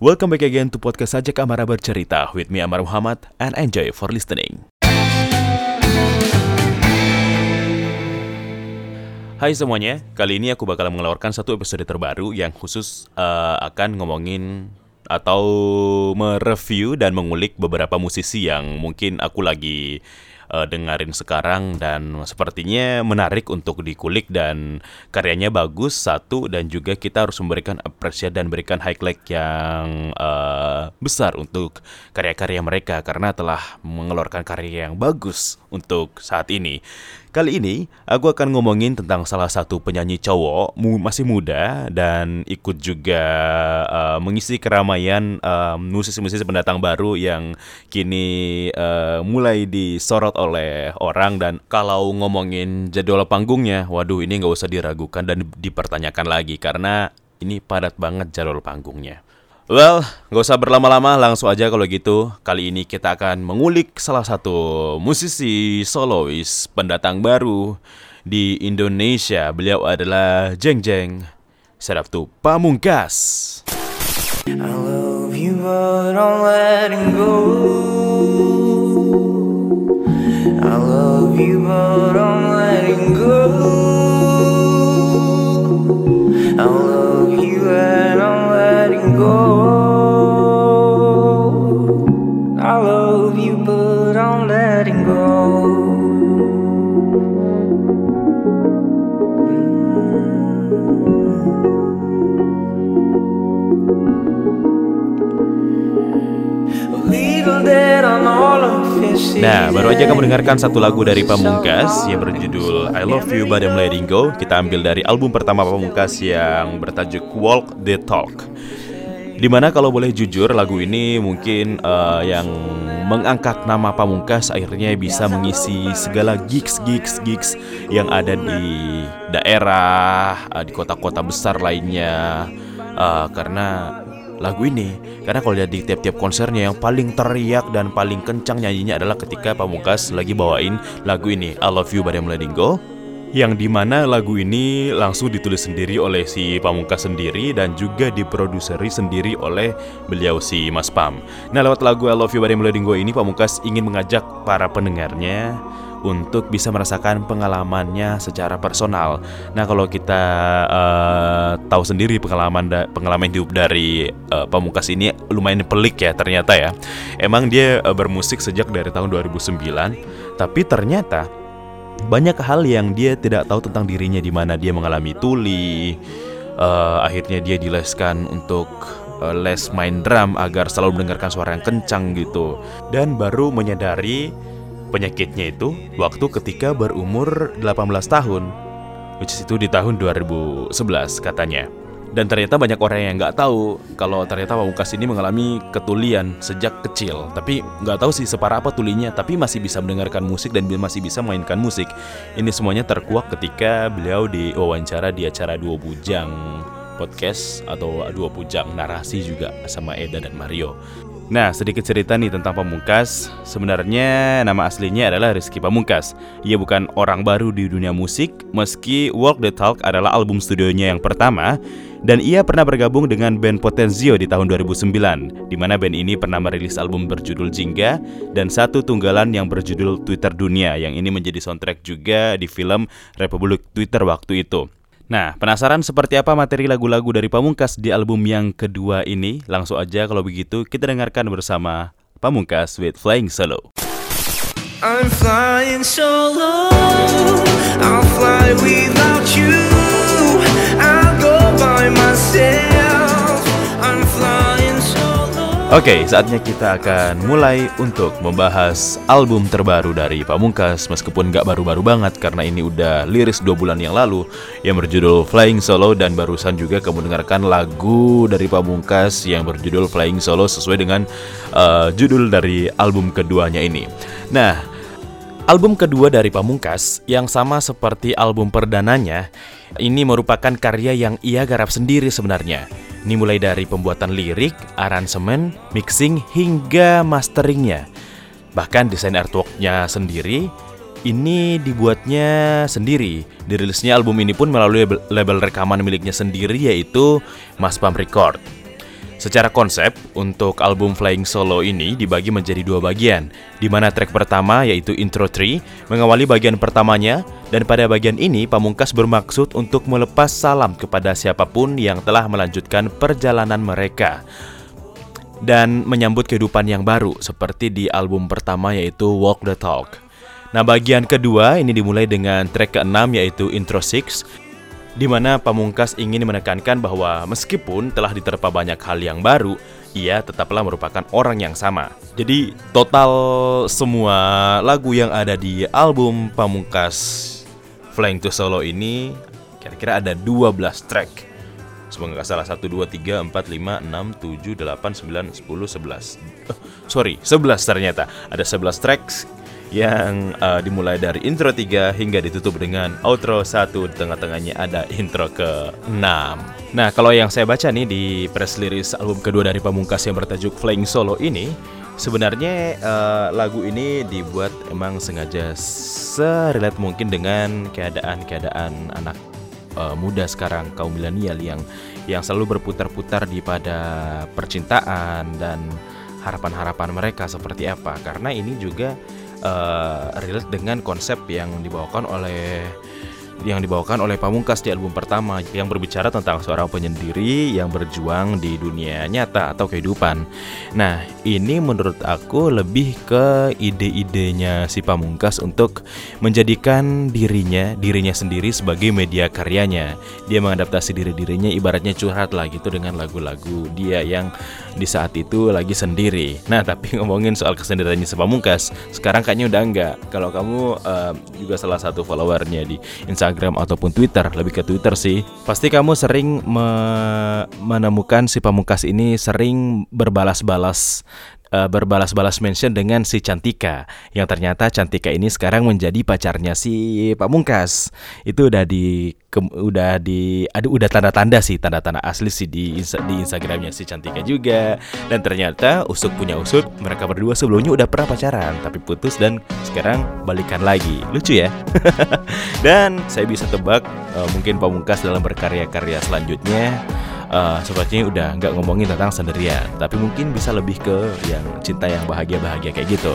Welcome back again to podcast Sajak Amara Bercerita with me Amar Muhammad and enjoy for listening. Hai semuanya, kali ini aku bakal mengeluarkan satu episode terbaru yang khusus uh, akan ngomongin atau mereview dan mengulik beberapa musisi yang mungkin aku lagi uh, dengerin sekarang dan sepertinya menarik untuk dikulik dan karyanya bagus satu dan juga kita harus memberikan apresiasi dan berikan highlight yang uh, besar untuk karya-karya mereka karena telah mengeluarkan karya yang bagus untuk saat ini. Kali ini aku akan ngomongin tentang salah satu penyanyi cowok mu masih muda dan ikut juga uh, mengisi keramaian musisi-musisi pendatang baru yang kini uh, mulai disorot oleh orang dan kalau ngomongin jadwal panggungnya, waduh ini nggak usah diragukan dan dipertanyakan lagi karena ini padat banget jadwal panggungnya. Well, gak usah berlama-lama, langsung aja kalau gitu. Kali ini kita akan mengulik salah satu musisi solois pendatang baru di Indonesia. Beliau adalah Jeng Jeng. Sedap tuh Pamungkas. I love you but I'm letting go. I love you, but I'm letting go. I love you, and I'm letting go. I love you, but I'm letting go. Mm. Little day Nah, baru aja kamu dengarkan satu lagu dari Pamungkas yang berjudul I Love You But I'm Letting Go. Kita ambil dari album pertama Pamungkas yang bertajuk Walk the Talk. Di mana kalau boleh jujur lagu ini mungkin uh, yang mengangkat nama Pamungkas akhirnya bisa mengisi segala gigs gigs gigs yang ada di daerah uh, di kota-kota besar lainnya uh, karena lagu ini. Karena kalau lihat di tiap-tiap konsernya yang paling teriak dan paling kencang nyanyinya adalah ketika Pamungkas lagi bawain lagu ini I Love You by Letting Go yang di mana lagu ini langsung ditulis sendiri oleh si Pamungkas sendiri dan juga diproduseri sendiri oleh beliau si Mas Pam. Nah lewat lagu I Love You I'm Letting Go ini Pamungkas ingin mengajak para pendengarnya untuk bisa merasakan pengalamannya secara personal. Nah, kalau kita uh, tahu sendiri pengalaman da pengalaman hidup dari uh, Pamungkas ini lumayan pelik ya ternyata ya. Emang dia uh, bermusik sejak dari tahun 2009, tapi ternyata banyak hal yang dia tidak tahu tentang dirinya di mana dia mengalami tuli. Uh, akhirnya dia dileskan untuk uh, les main drum agar selalu mendengarkan suara yang kencang gitu dan baru menyadari Penyakitnya itu waktu ketika berumur 18 tahun, which is itu di tahun 2011 katanya. Dan ternyata banyak orang yang nggak tahu kalau ternyata Pamungkas ini mengalami ketulian sejak kecil. Tapi nggak tahu sih separah apa tulinya, tapi masih bisa mendengarkan musik dan masih bisa mainkan musik. Ini semuanya terkuak ketika beliau diwawancara di acara Dua Bujang podcast atau Dua Bujang narasi juga sama Eda dan Mario. Nah, sedikit cerita nih tentang Pamungkas. Sebenarnya nama aslinya adalah Rizky Pamungkas. Ia bukan orang baru di dunia musik, meski Walk the Talk adalah album studionya yang pertama, dan ia pernah bergabung dengan band Potenzio di tahun 2009, di mana band ini pernah merilis album berjudul Jingga dan satu tunggalan yang berjudul Twitter Dunia, yang ini menjadi soundtrack juga di film Republik Twitter waktu itu. Nah, penasaran seperti apa materi lagu-lagu dari Pamungkas di album yang kedua ini? Langsung aja kalau begitu kita dengarkan bersama Pamungkas with Flying Solo. I'm flying solo, I'll fly without you, I'll go by myself, Oke, okay, saatnya kita akan mulai untuk membahas album terbaru dari Pamungkas. Meskipun gak baru-baru banget karena ini udah liris dua bulan yang lalu Yang berjudul Flying Solo dan barusan juga kamu dengarkan lagu dari Pamungkas yang berjudul Flying Solo Sesuai dengan uh, judul dari album keduanya ini. Nah, album kedua dari Pamungkas yang sama seperti album perdananya Ini merupakan karya yang ia garap sendiri sebenarnya ini mulai dari pembuatan lirik, aransemen, mixing, hingga masteringnya. Bahkan desain artworknya sendiri ini dibuatnya sendiri. Dirilisnya album ini pun melalui label rekaman miliknya sendiri yaitu Mas Pam Record. Secara konsep, untuk album Flying Solo ini dibagi menjadi dua bagian, di mana track pertama yaitu Intro 3 mengawali bagian pertamanya, dan pada bagian ini Pamungkas bermaksud untuk melepas salam kepada siapa pun yang telah melanjutkan perjalanan mereka dan menyambut kehidupan yang baru seperti di album pertama yaitu Walk the Talk. Nah, bagian kedua ini dimulai dengan track ke-6 yaitu Intro 6 di mana Pamungkas ingin menekankan bahwa meskipun telah diterpa banyak hal yang baru, ia tetaplah merupakan orang yang sama. Jadi total semua lagu yang ada di album Pamungkas Flying to Solo ini kira-kira ada 12 track. Semoga nggak salah 1, 2, 3, 4, 5, 6, 7, 8, 9, 10, 11 uh, Sorry, 11 ternyata Ada 11 tracks yang uh, dimulai dari intro 3 hingga ditutup dengan outro 1 di tengah-tengahnya ada intro ke-6. Nah, kalau yang saya baca nih di press release album kedua dari Pamungkas yang bertajuk Flying Solo ini, sebenarnya uh, lagu ini dibuat emang sengaja serelate mungkin dengan keadaan-keadaan anak uh, muda sekarang kaum milenial yang yang selalu berputar-putar di pada percintaan dan harapan-harapan mereka seperti apa karena ini juga uh, relate dengan konsep yang dibawakan oleh yang dibawakan oleh Pamungkas di album pertama yang berbicara tentang seorang penyendiri yang berjuang di dunia nyata atau kehidupan. Nah, ini menurut aku lebih ke ide-idenya si Pamungkas untuk menjadikan dirinya dirinya sendiri sebagai media karyanya. Dia mengadaptasi diri-dirinya ibaratnya curhat lah gitu dengan lagu-lagu dia yang di saat itu lagi sendiri. Nah, tapi ngomongin soal kesendiriannya si Pamungkas, sekarang kayaknya udah enggak. Kalau kamu uh, juga salah satu followernya di Instagram ataupun Twitter, lebih ke Twitter sih. Pasti kamu sering me menemukan si pamungkas ini sering berbalas-balas uh, berbalas-balas mention dengan si Cantika. Yang ternyata Cantika ini sekarang menjadi pacarnya si Pamungkas. Itu udah di ke, udah di ada udah tanda-tanda sih tanda-tanda asli sih di di Instagramnya si Cantika juga. Dan ternyata Usuk punya Usut mereka berdua sebelumnya udah pernah pacaran tapi putus dan sekarang balikan lagi. Lucu ya? Dan saya bisa tebak uh, mungkin Pamungkas dalam berkarya-karya selanjutnya uh, sepertinya udah nggak ngomongin tentang sendirian, tapi mungkin bisa lebih ke yang cinta yang bahagia-bahagia kayak gitu.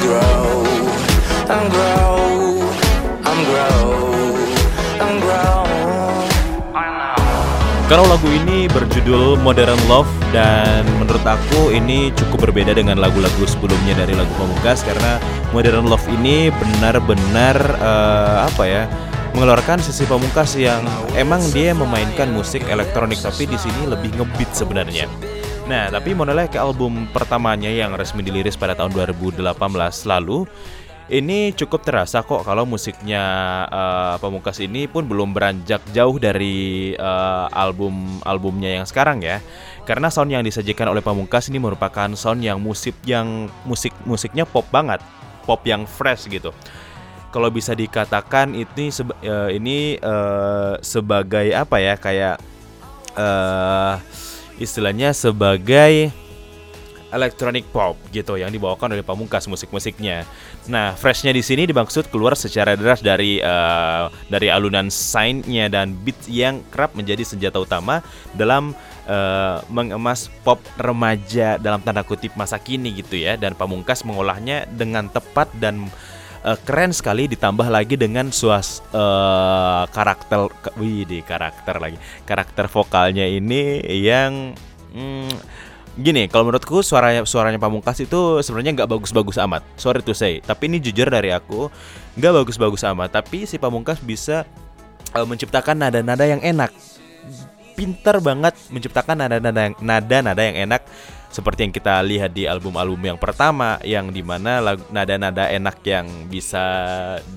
Grow and grow. Kalau lagu ini berjudul Modern Love dan menurut aku ini cukup berbeda dengan lagu-lagu sebelumnya dari lagu Pamungkas karena Modern Love ini benar-benar uh, apa ya mengeluarkan sisi Pamungkas yang emang dia memainkan musik elektronik tapi di sini lebih ngebeat sebenarnya. Nah, tapi Monolith ke album pertamanya yang resmi diliris pada tahun 2018 lalu ini cukup terasa kok kalau musiknya uh, Pamungkas ini pun belum beranjak jauh dari uh, album albumnya yang sekarang ya. Karena sound yang disajikan oleh Pamungkas ini merupakan sound yang musik yang musik musiknya pop banget, pop yang fresh gitu. Kalau bisa dikatakan ini seba, uh, ini uh, sebagai apa ya kayak uh, istilahnya sebagai electronic pop gitu yang dibawakan oleh Pamungkas musik-musiknya. Nah, freshnya di sini dimaksud keluar secara deras dari uh, dari alunan sign-nya dan beat yang kerap menjadi senjata utama dalam uh, mengemas pop remaja dalam tanda kutip masa kini gitu ya dan Pamungkas mengolahnya dengan tepat dan uh, keren sekali ditambah lagi dengan suas uh, karakter wih di karakter lagi karakter vokalnya ini yang hmm, Gini, kalau menurutku suaranya suaranya Pamungkas itu sebenarnya nggak bagus-bagus amat. Sorry to say, tapi ini jujur dari aku nggak bagus-bagus amat. Tapi si Pamungkas bisa uh, menciptakan nada-nada yang enak. Pinter banget menciptakan nada-nada yang nada-nada yang enak seperti yang kita lihat di album-album yang pertama yang di mana nada-nada enak yang bisa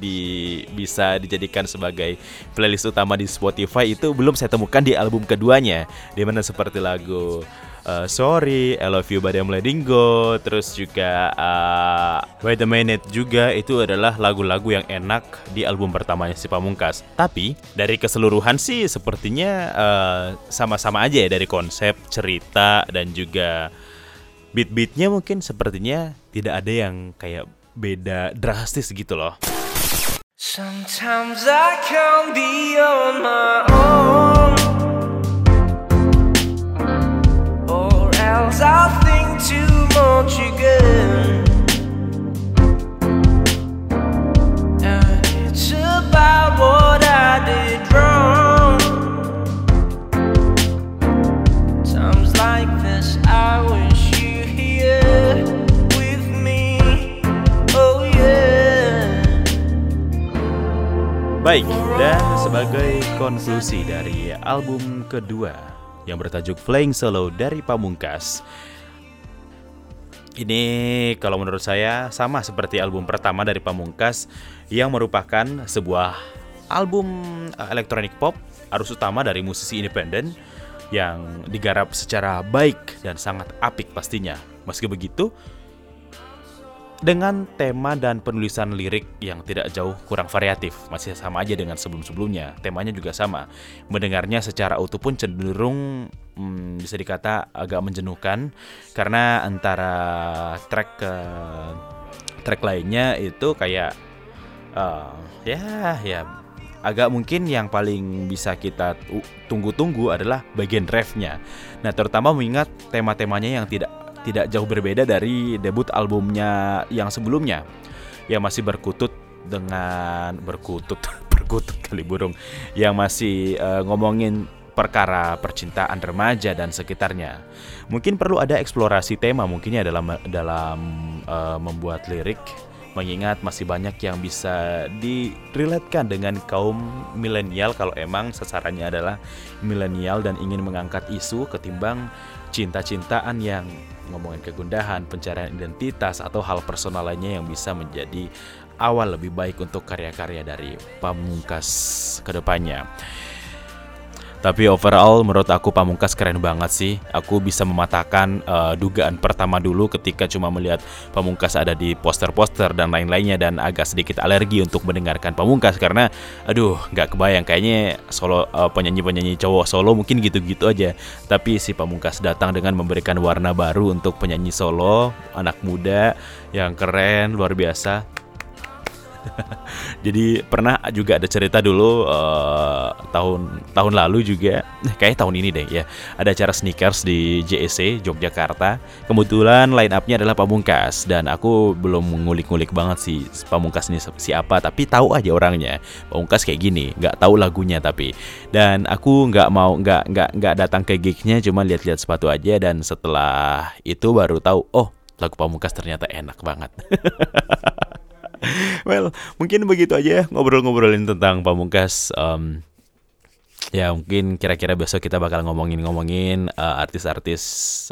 di bisa dijadikan sebagai playlist utama di Spotify itu belum saya temukan di album keduanya di mana seperti lagu uh, Sorry, I Love You But I'm Letting Go, terus juga uh, Wait a Minute juga itu adalah lagu-lagu yang enak di album pertamanya si Pamungkas. Tapi dari keseluruhan sih sepertinya uh, sama-sama aja ya dari konsep, cerita dan juga beat-beatnya mungkin sepertinya tidak ada yang kayak beda drastis gitu loh. Sometimes I can't be on my own Or else I think too much again. And it's about what I did wrong. Times like this I wish you here with me. Oh yeah. Baik, dan sebagai konklusi dari album kedua yang bertajuk Flying Solo dari Pamungkas. Ini kalau menurut saya sama seperti album pertama dari Pamungkas yang merupakan sebuah album eh, elektronik pop arus utama dari musisi independen yang digarap secara baik dan sangat apik pastinya. Meski begitu, dengan tema dan penulisan lirik yang tidak jauh kurang variatif, masih sama aja dengan sebelum-sebelumnya. Temanya juga sama. Mendengarnya secara utuh pun cenderung hmm, bisa dikata agak menjenuhkan karena antara track ke track lainnya itu kayak uh, ya ya agak mungkin yang paling bisa kita tunggu-tunggu adalah bagian refnya. Nah, terutama mengingat tema-temanya yang tidak tidak jauh berbeda dari debut albumnya yang sebelumnya yang masih berkutut dengan berkutut berkutut kali burung yang masih uh, ngomongin perkara percintaan remaja dan sekitarnya. Mungkin perlu ada eksplorasi tema mungkinnya dalam dalam uh, membuat lirik mengingat masih banyak yang bisa diriletkan dengan kaum milenial kalau emang sasarannya adalah milenial dan ingin mengangkat isu ketimbang cinta-cintaan yang ngomongin kegundahan, pencarian identitas atau hal personal lainnya yang bisa menjadi awal lebih baik untuk karya-karya dari Pamungkas ke depannya. Tapi overall menurut aku Pamungkas keren banget sih. Aku bisa mematahkan uh, dugaan pertama dulu ketika cuma melihat Pamungkas ada di poster-poster dan lain-lainnya dan agak sedikit alergi untuk mendengarkan Pamungkas karena aduh nggak kebayang kayaknya solo uh, penyanyi-penyanyi cowok solo mungkin gitu-gitu aja. Tapi si Pamungkas datang dengan memberikan warna baru untuk penyanyi solo anak muda yang keren luar biasa Jadi pernah juga ada cerita dulu uh, tahun tahun lalu juga, kayak tahun ini deh ya. Ada acara sneakers di JEC Yogyakarta. Kebetulan line up-nya adalah Pamungkas dan aku belum ngulik-ngulik banget sih Pamungkas ini siapa, tapi tahu aja orangnya. Pamungkas kayak gini, nggak tahu lagunya tapi. Dan aku nggak mau nggak nggak nggak datang ke gignya, cuma lihat-lihat sepatu aja dan setelah itu baru tahu, oh lagu Pamungkas ternyata enak banget. well, mungkin begitu aja ngobrol-ngobrolin tentang Pamungkas. Um, ya mungkin kira-kira besok kita bakal ngomongin-ngomongin uh, artis-artis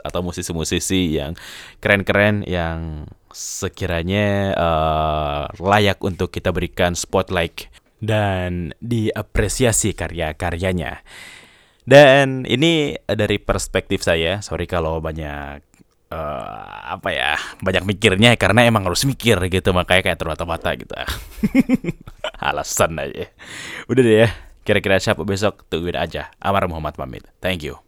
atau musisi-musisi yang keren-keren yang sekiranya uh, layak untuk kita berikan spotlight dan diapresiasi karya-karyanya. Dan ini dari perspektif saya, sorry kalau banyak uh, apa ya banyak mikirnya karena emang harus mikir gitu makanya kayak terbata-bata gitu. Alasan aja. Udah deh ya kira-kira siapa besok tungguin aja. Amar Muhammad pamit. Thank you